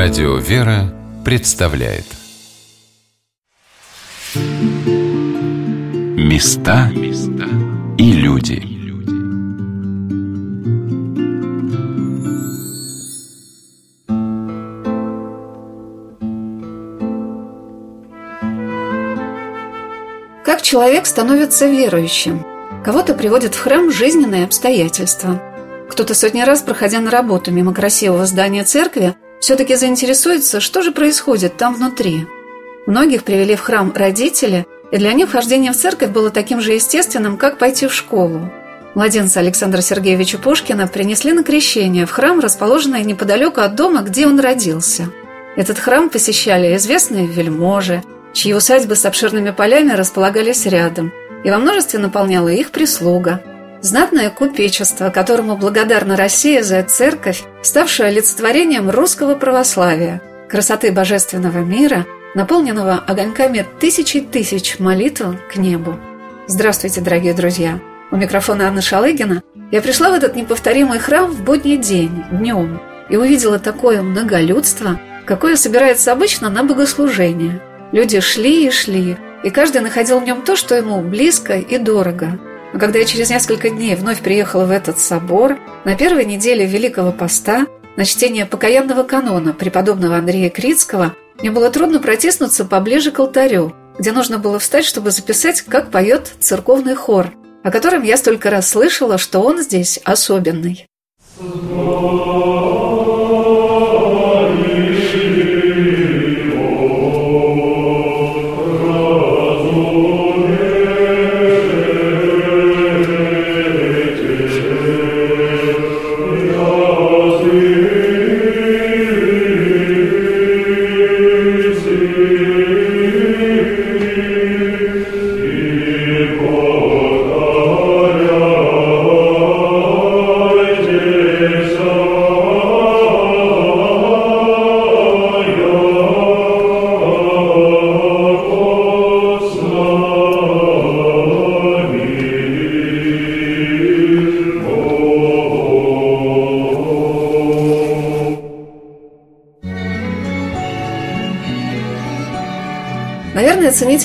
Радио «Вера» представляет Места и люди Как человек становится верующим? Кого-то приводят в храм жизненные обстоятельства. Кто-то сотни раз, проходя на работу мимо красивого здания церкви, все-таки заинтересуется, что же происходит там внутри. Многих привели в храм родители, и для них вхождение в церковь было таким же естественным, как пойти в школу. Младенца Александра Сергеевича Пушкина принесли на крещение в храм, расположенный неподалеку от дома, где он родился. Этот храм посещали известные вельможи, чьи усадьбы с обширными полями располагались рядом, и во множестве наполняла их прислуга – Знатное купечество, которому благодарна Россия за церковь, ставшую олицетворением русского православия, красоты божественного мира, наполненного огоньками тысячи тысяч молитв к небу. Здравствуйте, дорогие друзья! У микрофона Анна Шалыгина я пришла в этот неповторимый храм в будний день, днем, и увидела такое многолюдство, какое собирается обычно на богослужение. Люди шли и шли, и каждый находил в нем то, что ему близко и дорого – но когда я через несколько дней вновь приехала в этот собор, на первой неделе Великого Поста, на чтение покаянного канона преподобного Андрея Крицкого, мне было трудно протиснуться поближе к алтарю, где нужно было встать, чтобы записать, как поет церковный хор, о котором я столько раз слышала, что он здесь особенный.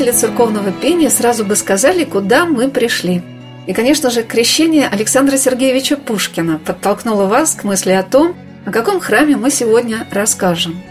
Ценители церковного пения сразу бы сказали, куда мы пришли. И, конечно же, крещение Александра Сергеевича Пушкина подтолкнуло вас к мысли о том, о каком храме мы сегодня расскажем.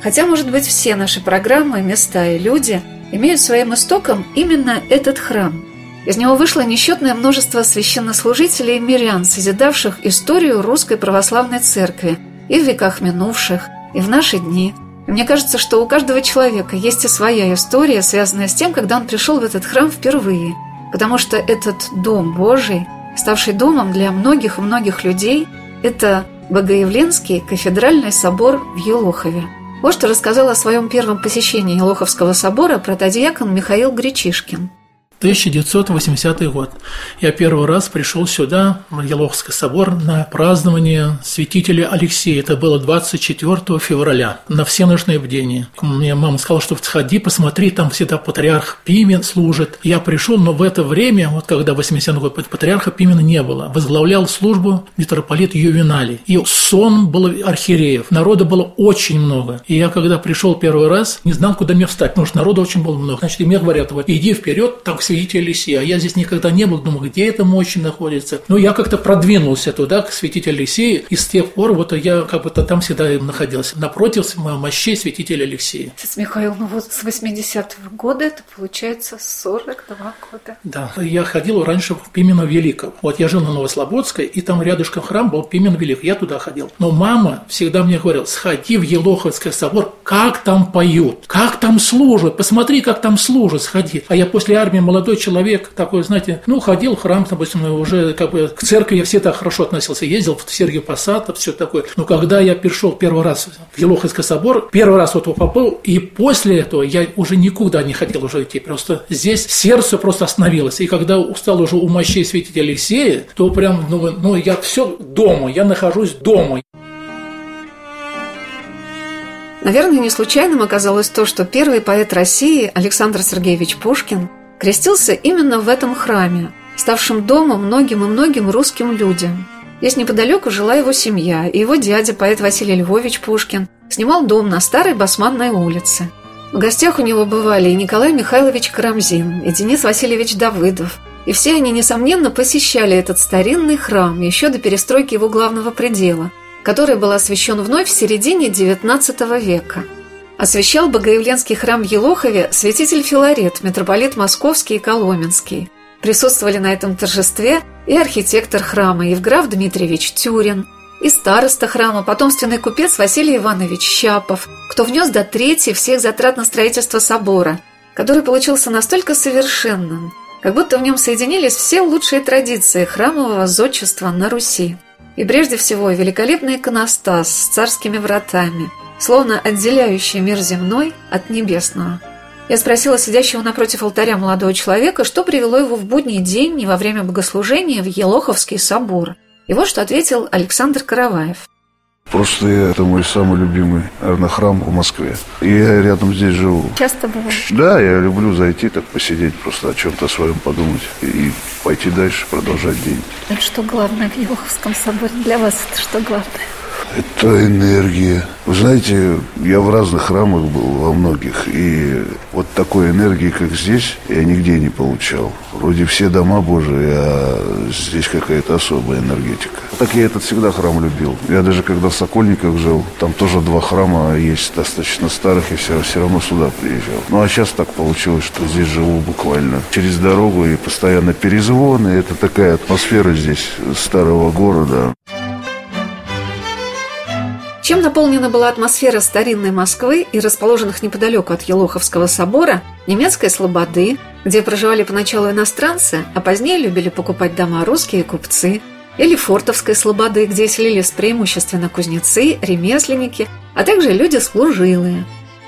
Хотя, может быть, все наши программы, места и люди имеют своим истоком именно этот храм. Из него вышло несчетное множество священнослужителей и мирян, созидавших историю русской православной церкви и в веках минувших, и в наши дни – мне кажется, что у каждого человека есть и своя история, связанная с тем, когда он пришел в этот храм впервые. Потому что этот Дом Божий, ставший домом для многих и многих людей, это Богоявленский кафедральный собор в Елохове. Вот что рассказал о своем первом посещении Елоховского собора протодиакон Михаил Гречишкин – 1980 год. Я первый раз пришел сюда, в Елоховский собор, на празднование святителя Алексея. Это было 24 февраля, на все ночные бдения. Мне мама сказала, что сходи, посмотри, там всегда патриарх Пимен служит. Я пришел, но в это время, вот когда 80 год, патриарха Пимена не было. Возглавлял службу митрополит Ювеналий. И сон был архиереев. Народа было очень много. И я, когда пришел первый раз, не знал, куда мне встать, потому что народа очень было много. Значит, и мне говорят, вот иди вперед, там все святитель Алексей. А я здесь никогда не был, думаю, где эта мощь находится. Но я как-то продвинулся туда, к святителю Алексею, и с тех пор вот я как бы-то там всегда находился, напротив мощей святителя Алексея. Отец Михаил, ну вот с 80-го года это получается 42 года. Да, я ходил раньше в Пимена Великого. Вот я жил на Новослободской, и там рядышком храм был Пимен Великий, я туда ходил. Но мама всегда мне говорила, сходи в Елоховский собор, как там поют, как там служат, посмотри, как там служат, сходи. А я после армии молодой молодой человек, такой, знаете, ну, ходил в храм, допустим, уже как бы к церкви я всегда хорошо относился, ездил в Сергий Посад, все такое. Но когда я пришел первый раз в Елоховский собор, первый раз вот попал, и после этого я уже никуда не хотел уже идти, просто здесь сердце просто остановилось. И когда устал уже у мощей святителя Алексея, то прям, ну, ну я все дома, я нахожусь дома. Наверное, не случайным оказалось то, что первый поэт России Александр Сергеевич Пушкин крестился именно в этом храме, ставшем домом многим и многим русским людям. Здесь неподалеку жила его семья, и его дядя, поэт Василий Львович Пушкин, снимал дом на Старой Басманной улице. В гостях у него бывали и Николай Михайлович Карамзин, и Денис Васильевич Давыдов, и все они, несомненно, посещали этот старинный храм еще до перестройки его главного предела, который был освящен вновь в середине XIX века. Освящал Богоявленский храм в Елохове святитель Филарет, митрополит Московский и Коломенский. Присутствовали на этом торжестве и архитектор храма Евграф Дмитриевич Тюрин, и староста храма, потомственный купец Василий Иванович Щапов, кто внес до трети всех затрат на строительство собора, который получился настолько совершенным, как будто в нем соединились все лучшие традиции храмового зодчества на Руси. И прежде всего великолепный иконостас с царскими вратами, словно отделяющий мир земной от небесного. Я спросила сидящего напротив алтаря молодого человека, что привело его в будний день и во время богослужения в Елоховский собор. И вот что ответил Александр Караваев. Просто это мой самый любимый, наверное, храм в Москве. И я рядом здесь живу. Часто бывает? Да, я люблю зайти, так посидеть, просто о чем-то своем подумать и пойти дальше, продолжать день. Это что главное в Елоховском соборе? Для вас это что главное? Это энергия. Вы знаете, я в разных храмах был, во многих, и вот такой энергии, как здесь, я нигде не получал. Вроде все дома Божии, а здесь какая-то особая энергетика. Так я этот всегда храм любил. Я даже когда в Сокольниках жил, там тоже два храма есть достаточно старых, и все, все равно сюда приезжал. Ну а сейчас так получилось, что здесь живу буквально через дорогу и постоянно перезвоны. Это такая атмосфера здесь старого города. Чем наполнена была атмосфера старинной Москвы и расположенных неподалеку от Елоховского собора немецкой слободы, где проживали поначалу иностранцы, а позднее любили покупать дома русские купцы, или Фортовской слободы, где селились преимущественно кузнецы, ремесленники, а также люди служилые.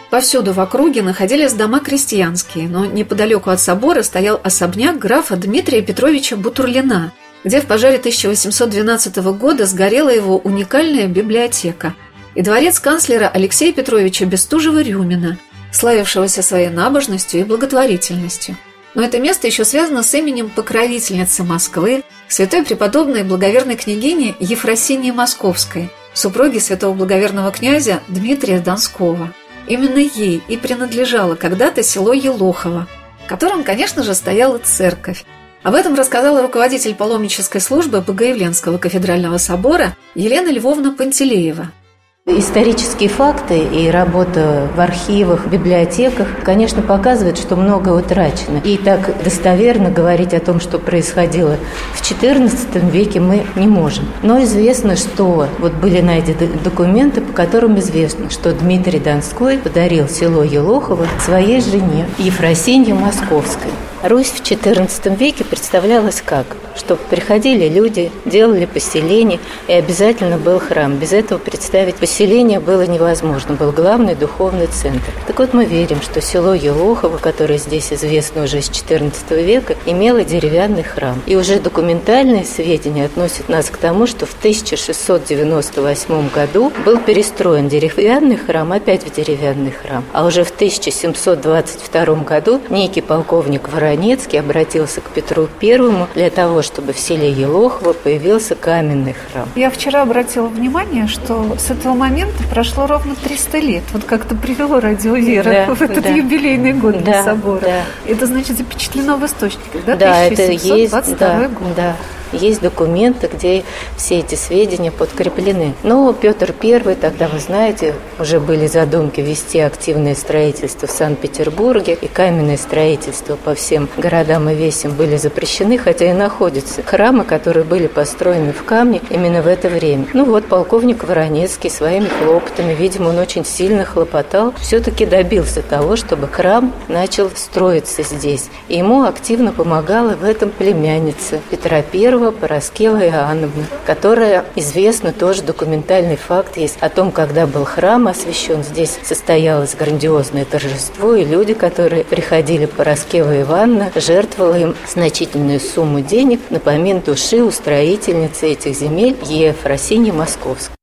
Повсюду в округе находились дома крестьянские, но неподалеку от собора стоял особняк графа Дмитрия Петровича Бутурлина, где в пожаре 1812 года сгорела его уникальная библиотека – и дворец канцлера Алексея Петровича Бестужева-Рюмина, славившегося своей набожностью и благотворительностью. Но это место еще связано с именем покровительницы Москвы, святой преподобной благоверной княгини Ефросинии Московской, супруги святого благоверного князя Дмитрия Донского. Именно ей и принадлежало когда-то село Елохово, в котором, конечно же, стояла церковь. Об этом рассказала руководитель паломнической службы Богоявленского кафедрального собора Елена Львовна Пантелеева – Исторические факты и работа в архивах, библиотеках, конечно, показывают, что много утрачено. И так достоверно говорить о том, что происходило в XIV веке, мы не можем. Но известно, что вот были найдены документы, по которым известно, что Дмитрий Донской подарил село Елохово своей жене Ефросинье Московской. Русь в XIV веке представлялась как? Что приходили люди, делали поселение, и обязательно был храм. Без этого представить поселение было невозможно, был главный духовный центр. Так вот мы верим, что село Елохово, которое здесь известно уже с XIV века, имело деревянный храм. И уже документальные сведения относят нас к тому, что в 1698 году был перестроен деревянный храм, опять в деревянный храм. А уже в 1722 году некий полковник Воронецкий обратился к Петру Первому для того, чтобы в селе Елохово появился каменный храм. Я вчера обратила внимание, что с этого момента прошло ровно 300 лет. Вот как-то привело радио Вера да, в этот да. юбилейный год да, собора. Да. Это значит запечатлено в источниках, да? Да, это есть. Да, год. да есть документы, где все эти сведения подкреплены. Но Петр I, тогда, вы знаете, уже были задумки вести активное строительство в Санкт-Петербурге, и каменное строительство по всем городам и весям были запрещены, хотя и находятся храмы, которые были построены в камне именно в это время. Ну вот, полковник Воронецкий своими хлопотами, видимо, он очень сильно хлопотал, все-таки добился того, чтобы храм начал строиться здесь. И ему активно помогала в этом племянница Петра I, Пороскева Иоанновна, которая известна тоже документальный факт есть о том, когда был храм освящен. Здесь состоялось грандиозное торжество, и люди, которые приходили Пороскева Ивановна, жертвовала им значительную сумму денег на помин души устроительницы этих земель Ефросиньи Московской.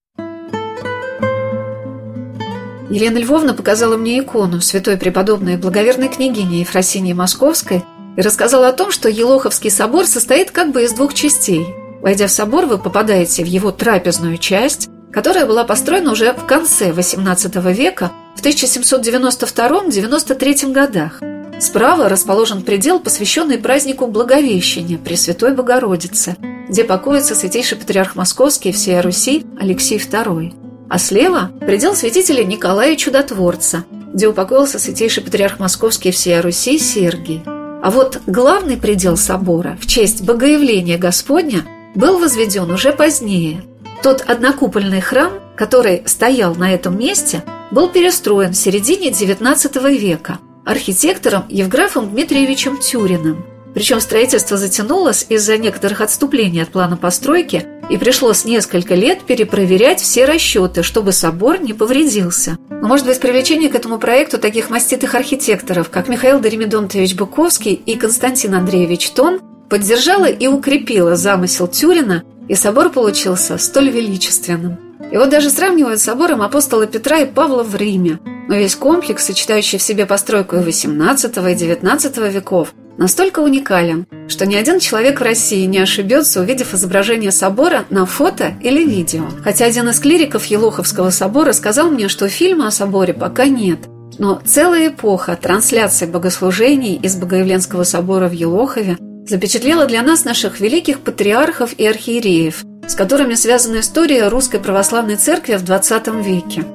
Елена Львовна показала мне икону святой преподобной благоверной княгини Ефросиньи Московской – и рассказал о том, что Елоховский собор состоит как бы из двух частей. Войдя в собор, вы попадаете в его трапезную часть, которая была построена уже в конце XVIII века, в 1792-93 годах. Справа расположен предел, посвященный празднику Благовещения Пресвятой Богородицы, где покоится святейший патриарх Московский всея Руси Алексей II. А слева – предел святителя Николая Чудотворца, где упокоился святейший патриарх Московский всея Руси Сергий. А вот главный предел собора в честь Богоявления Господня был возведен уже позднее. Тот однокупольный храм, который стоял на этом месте, был перестроен в середине XIX века архитектором Евграфом Дмитриевичем Тюриным. Причем строительство затянулось из-за некоторых отступлений от плана постройки, и пришлось несколько лет перепроверять все расчеты, чтобы собор не повредился. Но, может быть, привлечение к этому проекту таких маститых архитекторов, как Михаил Доремедонтович Быковский и Константин Андреевич Тон, поддержало и укрепило замысел Тюрина, и собор получился столь величественным. Его даже сравнивают с собором апостола Петра и Павла в Риме, но весь комплекс, сочетающий в себе постройку и XVIII и XIX веков, настолько уникален, что ни один человек в России не ошибется, увидев изображение собора на фото или видео. Хотя один из клириков Елоховского собора сказал мне, что фильма о соборе пока нет. Но целая эпоха трансляции богослужений из Богоявленского собора в Елохове запечатлела для нас наших великих патриархов и архиереев, с которыми связана история Русской Православной Церкви в XX веке.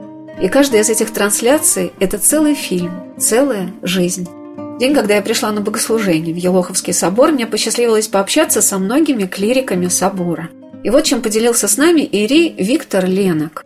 И каждая из этих трансляций – это целый фильм, целая жизнь. День, когда я пришла на богослужение в Елоховский собор, мне посчастливилось пообщаться со многими клириками собора. И вот чем поделился с нами Ирий Виктор Ленок –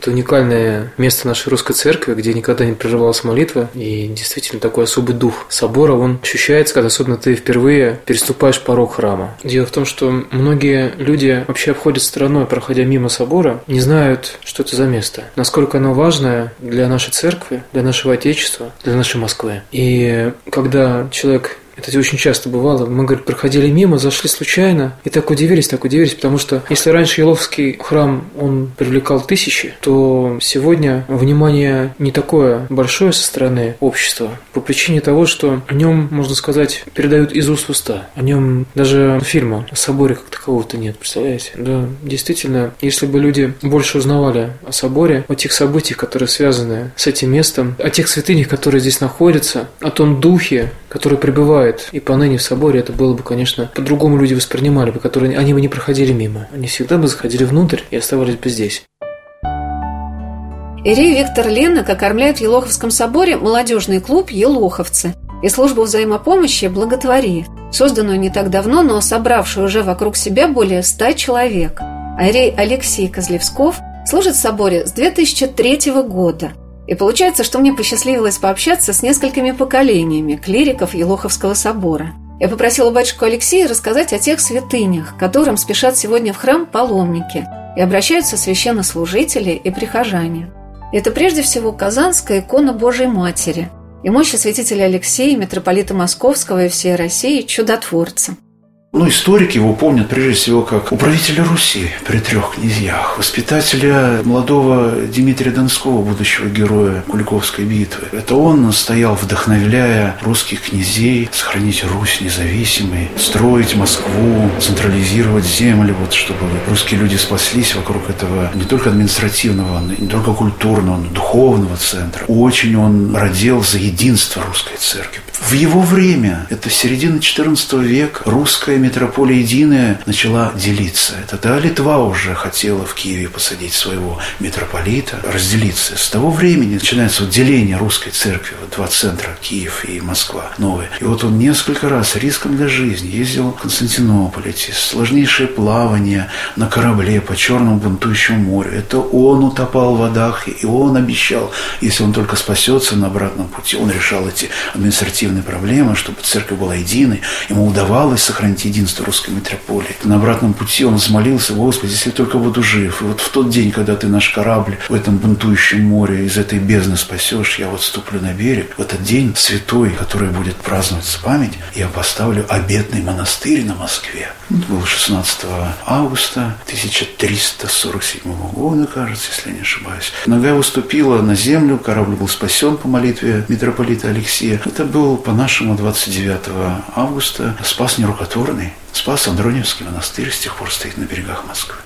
это уникальное место нашей русской церкви, где никогда не прерывалась молитва, и действительно такой особый дух собора, он ощущается, когда особенно ты впервые переступаешь порог храма. Дело в том, что многие люди вообще обходят стороной, проходя мимо собора, не знают, что это за место, насколько оно важное для нашей церкви, для нашего Отечества, для нашей Москвы. И когда человек это очень часто бывало. Мы, говорит, проходили мимо, зашли случайно и так удивились, так удивились, потому что если раньше Еловский храм, он привлекал тысячи, то сегодня внимание не такое большое со стороны общества по причине того, что о нем, можно сказать, передают из уст в уста. О нем даже фильма о соборе как такового-то нет, представляете? Да, действительно, если бы люди больше узнавали о соборе, о тех событиях, которые связаны с этим местом, о тех святынях, которые здесь находятся, о том духе, который пребывает бывает. И поныне в соборе это было бы, конечно, по-другому люди воспринимали бы, которые они бы не проходили мимо. Они всегда бы заходили внутрь и оставались бы здесь. Ирей Виктор Ленок окормляет в Елоховском соборе молодежный клуб «Елоховцы» и службу взаимопомощи «Благотвори», созданную не так давно, но собравшую уже вокруг себя более ста человек. Арей Алексей Козлевсков служит в соборе с 2003 года – и получается, что мне посчастливилось пообщаться с несколькими поколениями клириков Елоховского собора. Я попросила батюшку Алексея рассказать о тех святынях, которым спешат сегодня в храм паломники и обращаются священнослужители и прихожане. Это прежде всего Казанская икона Божьей Матери и мощи святителя Алексея, митрополита Московского и всей России, чудотворца – ну, историки его помнят прежде всего как управителя Руси при трех князьях, воспитателя молодого Дмитрия Донского, будущего героя Куликовской битвы. Это он настоял, вдохновляя русских князей сохранить Русь независимой, строить Москву, централизировать земли, вот, чтобы русские люди спаслись вокруг этого не только административного, не только культурного, но духовного центра. Очень он родил за единство русской церкви. В его время, это середина XIV века, русская метрополия единая начала делиться. Это да, Литва уже хотела в Киеве посадить своего митрополита, разделиться. С того времени начинается вот деление русской церкви, вот два центра, Киев и Москва, новые. И вот он несколько раз риском для жизни ездил в Константинополь, эти сложнейшие плавания на корабле по Черному бунтующему морю. Это он утопал в водах, и он обещал, если он только спасется на обратном пути, он решал эти административные проблемы, чтобы церковь была единой. Ему удавалось сохранить единство русской митрополии. На обратном пути он взмолился, Господи, если только буду жив. И вот в тот день, когда ты наш корабль в этом бунтующем море из этой бездны спасешь, я вот ступлю на берег. В этот день святой, который будет праздноваться память, я поставлю обетный монастырь на Москве. Это было 16 августа 1347 года, кажется, если я не ошибаюсь. Нога уступила на землю, корабль был спасен по молитве митрополита Алексея. Это был по-нашему 29 августа Спас Нерукотворный. Спас Андроневский монастырь с тех пор стоит на берегах Москвы.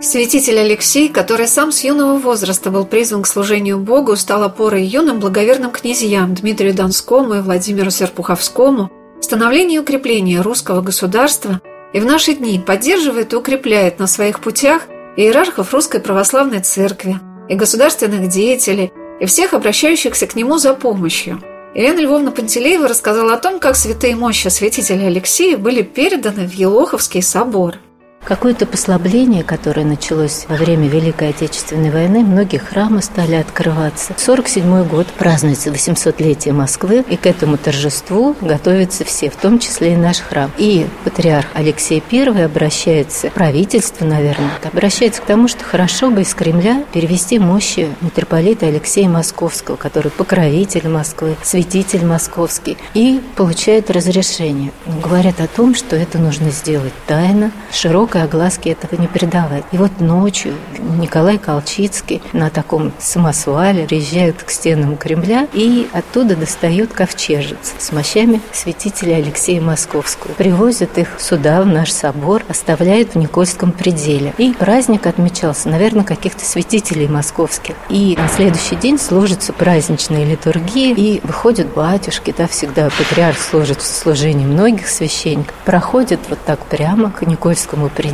Святитель Алексей, который сам с юного возраста был призван к служению Богу, стал опорой юным благоверным князьям Дмитрию Донскому и Владимиру Серпуховскому, становление и укрепление русского государства и в наши дни поддерживает и укрепляет на своих путях иерархов Русской Православной Церкви и государственных деятелей и всех обращающихся к нему за помощью. Елена Львовна Пантелеева рассказала о том, как святые мощи святителя Алексея были переданы в Елоховский собор – Какое-то послабление, которое началось во время Великой Отечественной войны, многие храмы стали открываться. 47 год празднуется 800-летие Москвы, и к этому торжеству готовятся все, в том числе и наш храм. И патриарх Алексей I обращается, правительство, наверное, обращается к тому, что хорошо бы из Кремля перевести мощи митрополита Алексея Московского, который покровитель Москвы, святитель московский, и получает разрешение. Но говорят о том, что это нужно сделать тайно, широко широкой огласке этого не передавать. И вот ночью Николай Колчицкий на таком самосвале приезжает к стенам Кремля и оттуда достает ковчежец с мощами святителя Алексея Московского. Привозят их сюда, в наш собор, оставляют в Никольском пределе. И праздник отмечался, наверное, каких-то святителей московских. И на следующий день служатся праздничные литургии, и выходят батюшки, да, всегда патриарх служит в служении многих священников, проходят вот так прямо к Никольскому пределу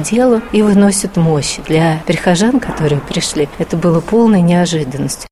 и выносят мощи. Для прихожан, которые пришли, это было полной неожиданностью.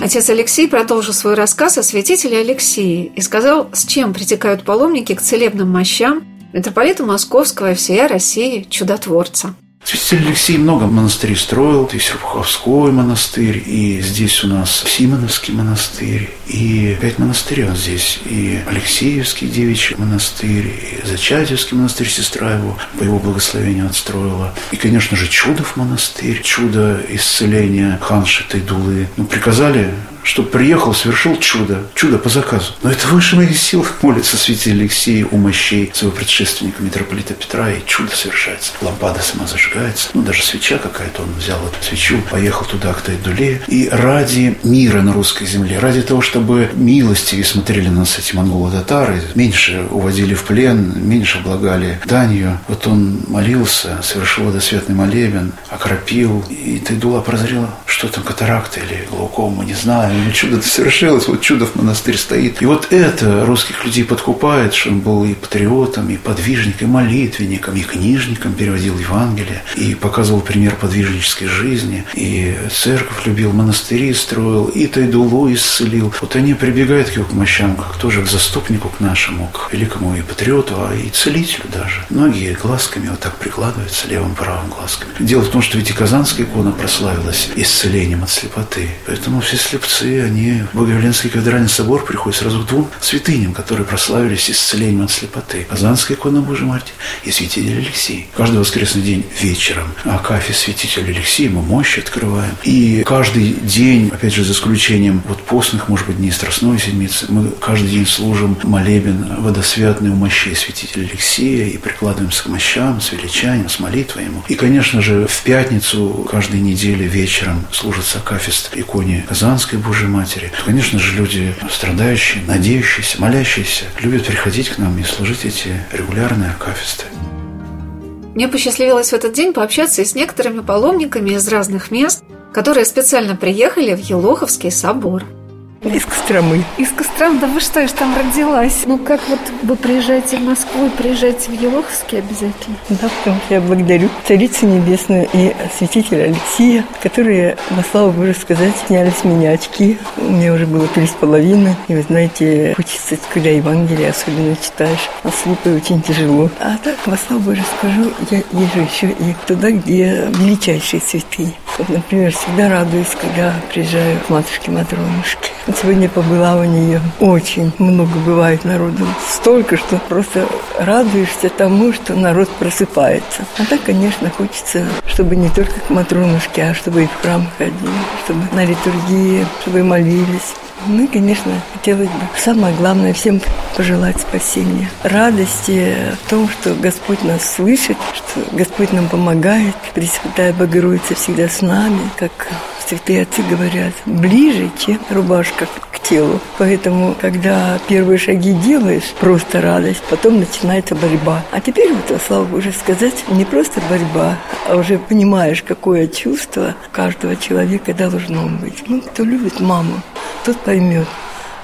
Отец Алексей продолжил свой рассказ о святителе Алексии и сказал, с чем притекают паломники к целебным мощам митрополита Московского и всея России чудотворца. Святитель Алексей много монастырей строил, и Серпуховской монастырь, и здесь у нас Симоновский монастырь, и пять монастырей вот здесь, и Алексеевский девичий монастырь, и Зачатевский монастырь, сестра его, по его благословению отстроила, и, конечно же, Чудов монастырь, чудо исцеления ханши Тайдулы. Ну, приказали чтобы приехал, совершил чудо, чудо по заказу. Но это выше моих сил, молится святитель Алексей у мощей своего предшественника, митрополита Петра, и чудо совершается. Лампада сама зажигается, ну, даже свеча какая-то, он взял эту свечу, поехал туда, к Тайдуле, и ради мира на русской земле, ради того, чтобы милости смотрели на нас эти монголо-татары, меньше уводили в плен, меньше облагали данью, вот он молился, совершил водосветный молебен, окропил, и Тайдула прозрела, что там, катаракта или глаукома, не знаю, и чудо совершилось, вот чудо в монастырь стоит. И вот это русских людей подкупает, что он был и патриотом, и подвижником, и молитвенником, и книжником, переводил Евангелие, и показывал пример подвижнической жизни, и церковь любил, монастыри строил, и Тайдулу исцелил. Вот они прибегают к его мощам, как тоже к заступнику к нашему, к великому и патриоту, а и целителю даже. Многие глазками вот так прикладываются, левым правым глазками. Дело в том, что ведь и Казанская икона прославилась исцелением от слепоты. Поэтому все слепцы отцы, они в Богоявленский кафедральный собор приходят сразу к двум святыням, которые прославились исцелением от слепоты. Казанская икона Божьей Матери и святитель Алексей. Каждый воскресный день вечером о кафе святителя Алексея мы мощь открываем. И каждый день, опять же, за исключением вот постных, может быть, дней Страстной Седмицы, мы каждый день служим молебен водосвятный у мощей святителя Алексея и прикладываемся к мощам с величанием, с молитвой ему. И, конечно же, в пятницу каждой недели вечером служится акафист иконе Казанской Божьей Матери, то, конечно же, люди страдающие, надеющиеся, молящиеся, любят приходить к нам и служить эти регулярные акафисты. Мне посчастливилось в этот день пообщаться и с некоторыми паломниками из разных мест, которые специально приехали в Елоховский собор – из Костромы. Из Костромы? Да вы что, я же там родилась. Ну как вот вы приезжаете в Москву и приезжаете в Елоховский обязательно? Да, потому что я благодарю Царицу Небесную и святителя Алексея, которые, во славу Божию сказать, сняли с меня очки. У меня уже было три с половиной. И вы знаете, хочется, когда Евангелие особенно читаешь, а слепой очень тяжело. А так, во славу Божию скажу, я езжу еще и туда, где величайшие святые. Вот, например, всегда радуюсь, когда приезжаю к матушке Матронушке. Сегодня побыла у нее. Очень много бывает народу. Столько, что просто радуешься тому, что народ просыпается. А так, конечно, хочется, чтобы не только к Матронушке, а чтобы и в храм ходили, чтобы на литургии, чтобы молились. Мы, конечно, хотелось бы самое главное всем пожелать спасения. Радости в том, что Господь нас слышит, что Господь нам помогает. Пресвятая Богородица всегда с нами, как святые отцы говорят, ближе, чем рубашка телу. Поэтому, когда первые шаги делаешь, просто радость, потом начинается борьба. А теперь вот, слава Богу, сказать, не просто борьба, а уже понимаешь, какое чувство каждого человека должно быть. Ну, кто любит маму, тот поймет,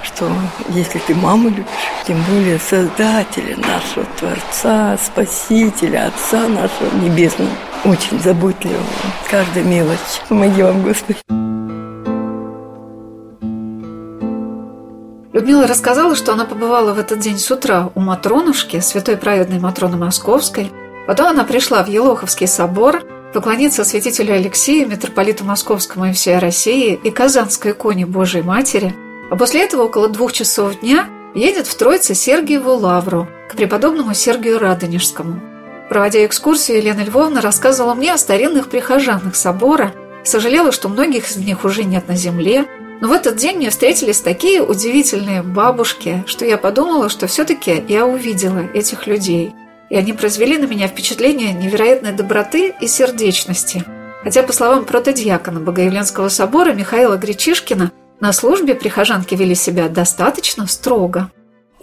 что если ты маму любишь, тем более Создателя нашего Творца, Спасителя, Отца нашего Небесного, очень заботливого, каждая мелочь. Помоги вам, Господи. Людмила рассказала, что она побывала в этот день с утра у Матронушки, святой праведной Матроны Московской. Потом она пришла в Елоховский собор, поклониться святителю Алексею, митрополиту Московскому и всей России и Казанской иконе Божией Матери – а после этого около двух часов дня едет в Троице Сергиеву Лавру к преподобному Сергию Радонежскому. Проводя экскурсию, Елена Львовна рассказывала мне о старинных прихожанах собора, сожалела, что многих из них уже нет на земле, но в этот день мне встретились такие удивительные бабушки, что я подумала, что все-таки я увидела этих людей. И они произвели на меня впечатление невероятной доброты и сердечности. Хотя, по словам протодиакона Богоявленского собора Михаила Гречишкина, на службе прихожанки вели себя достаточно строго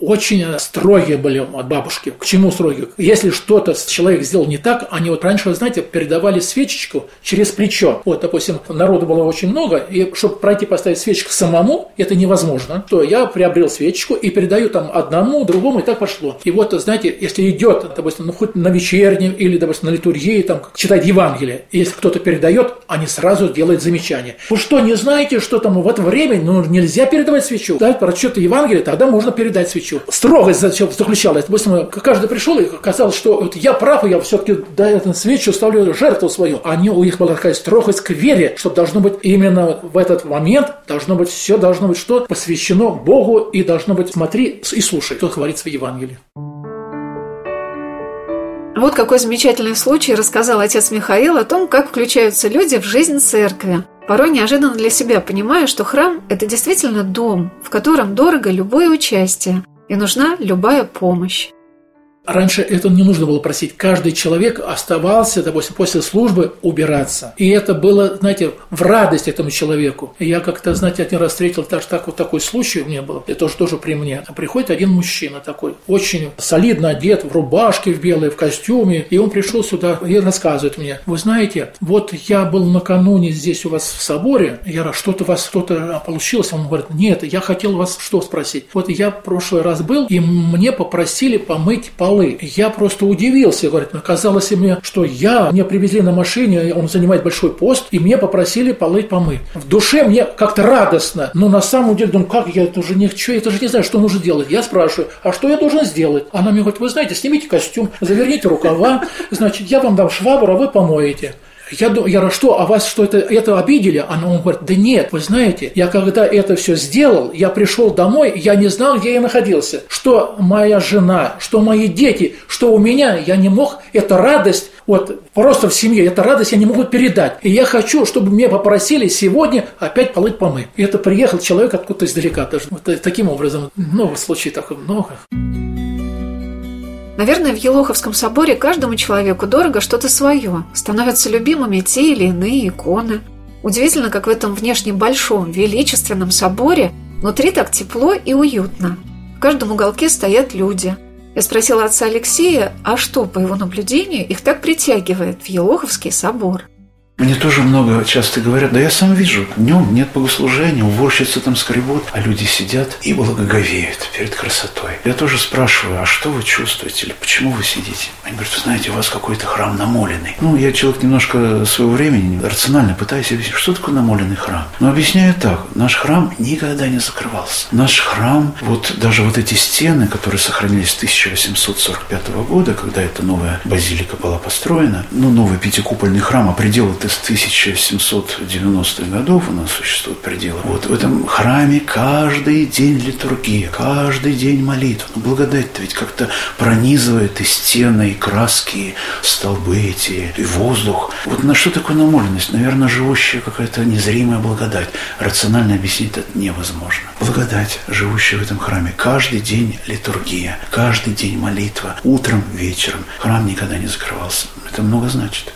очень строгие были от бабушки. К чему строгие? Если что-то человек сделал не так, они вот раньше, знаете, передавали свечечку через плечо. Вот, допустим, народу было очень много, и чтобы пройти поставить свечку самому, это невозможно. То я приобрел свечечку и передаю там одному, другому, и так пошло. И вот, знаете, если идет, допустим, ну хоть на вечернем или, допустим, на литургии, там, читать Евангелие, если кто-то передает, они сразу делают замечание. Вы что, не знаете, что там в это время ну, нельзя передавать свечу? Да, про что-то Евангелие, тогда можно передать свечу свечу. Строгость заключалась. Допустим, каждый пришел и казалось, что вот я прав, и я все-таки да, эту свечу ставлю жертву свою. Они, у них была такая строгость к вере, что должно быть именно в этот момент, должно быть все, должно быть что? Посвящено Богу, и должно быть смотри и слушай, что говорится в Евангелии. Вот какой замечательный случай рассказал отец Михаил о том, как включаются люди в жизнь церкви. Порой неожиданно для себя понимая, что храм – это действительно дом, в котором дорого любое участие, и нужна любая помощь. Раньше это не нужно было просить. Каждый человек оставался, допустим, после службы убираться. И это было, знаете, в радость этому человеку. Я как-то, знаете, один раз встретил даже так, вот такой случай у меня был. Это тоже, тоже при мне. Приходит один мужчина такой, очень солидно одет, в рубашке в белой, в костюме. И он пришел сюда и рассказывает мне, вы знаете, вот я был накануне здесь у вас в соборе, я говорю, что-то у вас что-то получилось? Он говорит, нет, я хотел вас что спросить. Вот я в прошлый раз был, и мне попросили помыть пол полы. Я просто удивился, говорит, оказалось мне, что я, мне привезли на машине, он занимает большой пост, и мне попросили полы помыть. В душе мне как-то радостно, но на самом деле, думаю, как я это уже не хочу, я даже не знаю, что нужно делать. Я спрашиваю, а что я должен сделать? Она мне говорит, вы знаете, снимите костюм, заверните рукава, значит, я вам дам швабру, а вы помоете. Я, думаю, что, а вас что, это, это обидели? Она он говорит, да нет, вы знаете, я когда это все сделал, я пришел домой, я не знал, где я находился. Что моя жена, что мои дети, что у меня, я не мог, это радость, вот просто в семье, эта радость я не могу передать. И я хочу, чтобы меня попросили сегодня опять полыть помыть. И это приехал человек откуда-то издалека. Даже вот таким образом, много случаев таких много. Наверное, в Елоховском соборе каждому человеку дорого что-то свое, становятся любимыми те или иные иконы. Удивительно, как в этом внешне большом, величественном соборе внутри так тепло и уютно. В каждом уголке стоят люди. Я спросила отца Алексея, а что, по его наблюдению, их так притягивает в Елоховский собор? Мне тоже много часто говорят, да я сам вижу, днем нет богослужения, уборщицы там скребут, а люди сидят и благоговеют перед красотой. Я тоже спрашиваю, а что вы чувствуете или почему вы сидите? Они говорят, вы знаете, у вас какой-то храм намоленный. Ну, я человек немножко своего времени, рационально пытаюсь объяснить, что такое намоленный храм. Но объясняю так, наш храм никогда не закрывался. Наш храм, вот даже вот эти стены, которые сохранились с 1845 года, когда эта новая базилика была построена, ну, новый пятикупольный храм, а пределы это с 1790-х годов у нас существуют пределы. Вот в этом храме каждый день литургия, каждый день молитва. Ну, благодать-то ведь как-то пронизывает и стены, и краски, и столбы эти, и воздух. Вот на что такое намоленность? Наверное, живущая какая-то незримая благодать. Рационально объяснить это невозможно. Благодать, живущая в этом храме. Каждый день литургия, каждый день молитва, утром, вечером. Храм никогда не закрывался. Это много значит.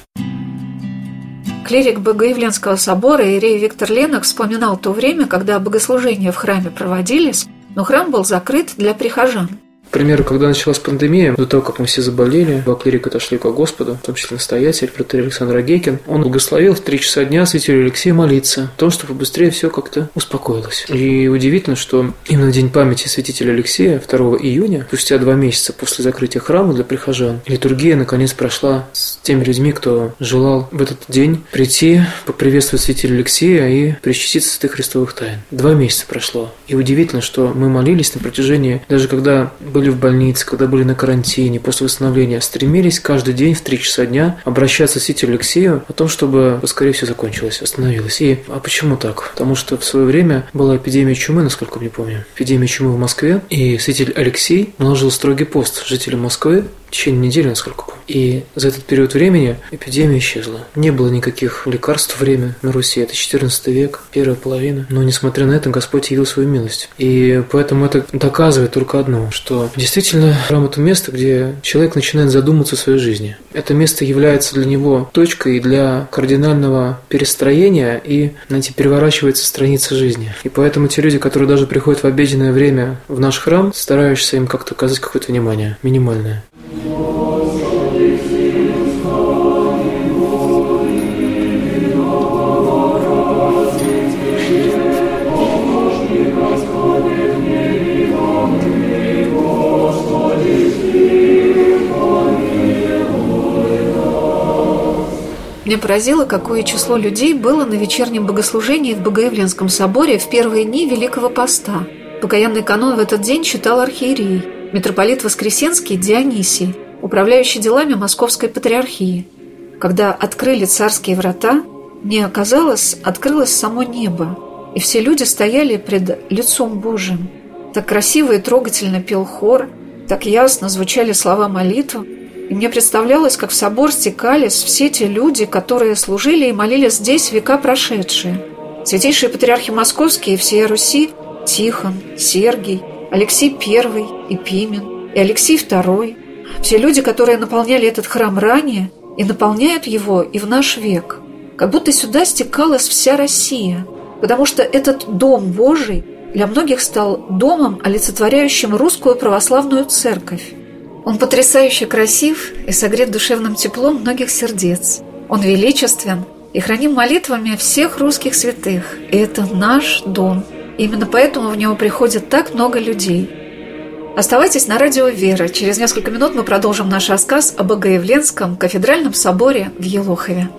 Клирик Богоявленского собора Ирей Виктор Ленок вспоминал то время, когда богослужения в храме проводились, но храм был закрыт для прихожан. К примеру, когда началась пандемия, до того, как мы все заболели, два клирика отошли к Господу, в том числе настоятель, протерей Александр Агейкин, он благословил в три часа дня святителю Алексея молиться о том, чтобы быстрее все как-то успокоилось. И удивительно, что именно день памяти святителя Алексея, 2 июня, спустя два месяца после закрытия храма для прихожан, литургия наконец прошла с теми людьми, кто желал в этот день прийти, поприветствовать святителя Алексея и причаститься святых христовых тайн. Два месяца прошло. И удивительно, что мы молились на протяжении, даже когда были в больнице, когда были на карантине, после восстановления, стремились каждый день в 3 часа дня обращаться к святителю Алексею о том, чтобы поскорее все закончилось, остановилось. И а почему так? Потому что в свое время была эпидемия чумы, насколько мне помню, эпидемия чумы в Москве, и святитель Алексей наложил строгий пост жителям Москвы в течение недели, насколько помню. И за этот период времени эпидемия исчезла. Не было никаких лекарств время на Руси. Это 14 век, первая половина. Но, несмотря на это, Господь явил свою милость. И поэтому это доказывает только одно, что действительно храм – это место, где человек начинает задуматься о своей жизни. Это место является для него точкой для кардинального перестроения и, знаете, переворачивается страница жизни. И поэтому те люди, которые даже приходят в обеденное время в наш храм, стараешься им как-то оказать какое-то внимание, минимальное. Меня поразило, какое число людей было на вечернем богослужении в Богоявленском соборе в первые дни Великого Поста. Покаянный канон в этот день читал архиерей, митрополит Воскресенский Дионисий, управляющий делами Московской Патриархии. Когда открыли царские врата, мне оказалось, открылось само небо, и все люди стояли пред лицом Божиим. Так красиво и трогательно пел хор, так ясно звучали слова молитв, и мне представлялось, как в собор стекались все те люди, которые служили и молились здесь века прошедшие. Святейшие патриархи московские и всей Руси – Тихон, Сергий, Алексей I и Пимен, и Алексей II – все люди, которые наполняли этот храм ранее и наполняют его и в наш век. Как будто сюда стекалась вся Россия, потому что этот Дом Божий для многих стал домом, олицетворяющим русскую православную церковь. Он потрясающе красив и согрет душевным теплом многих сердец. Он величествен и храним молитвами всех русских святых. И это наш дом. Именно поэтому в него приходит так много людей. Оставайтесь на радио «Вера». Через несколько минут мы продолжим наш рассказ о Богоявленском кафедральном соборе в Елохове.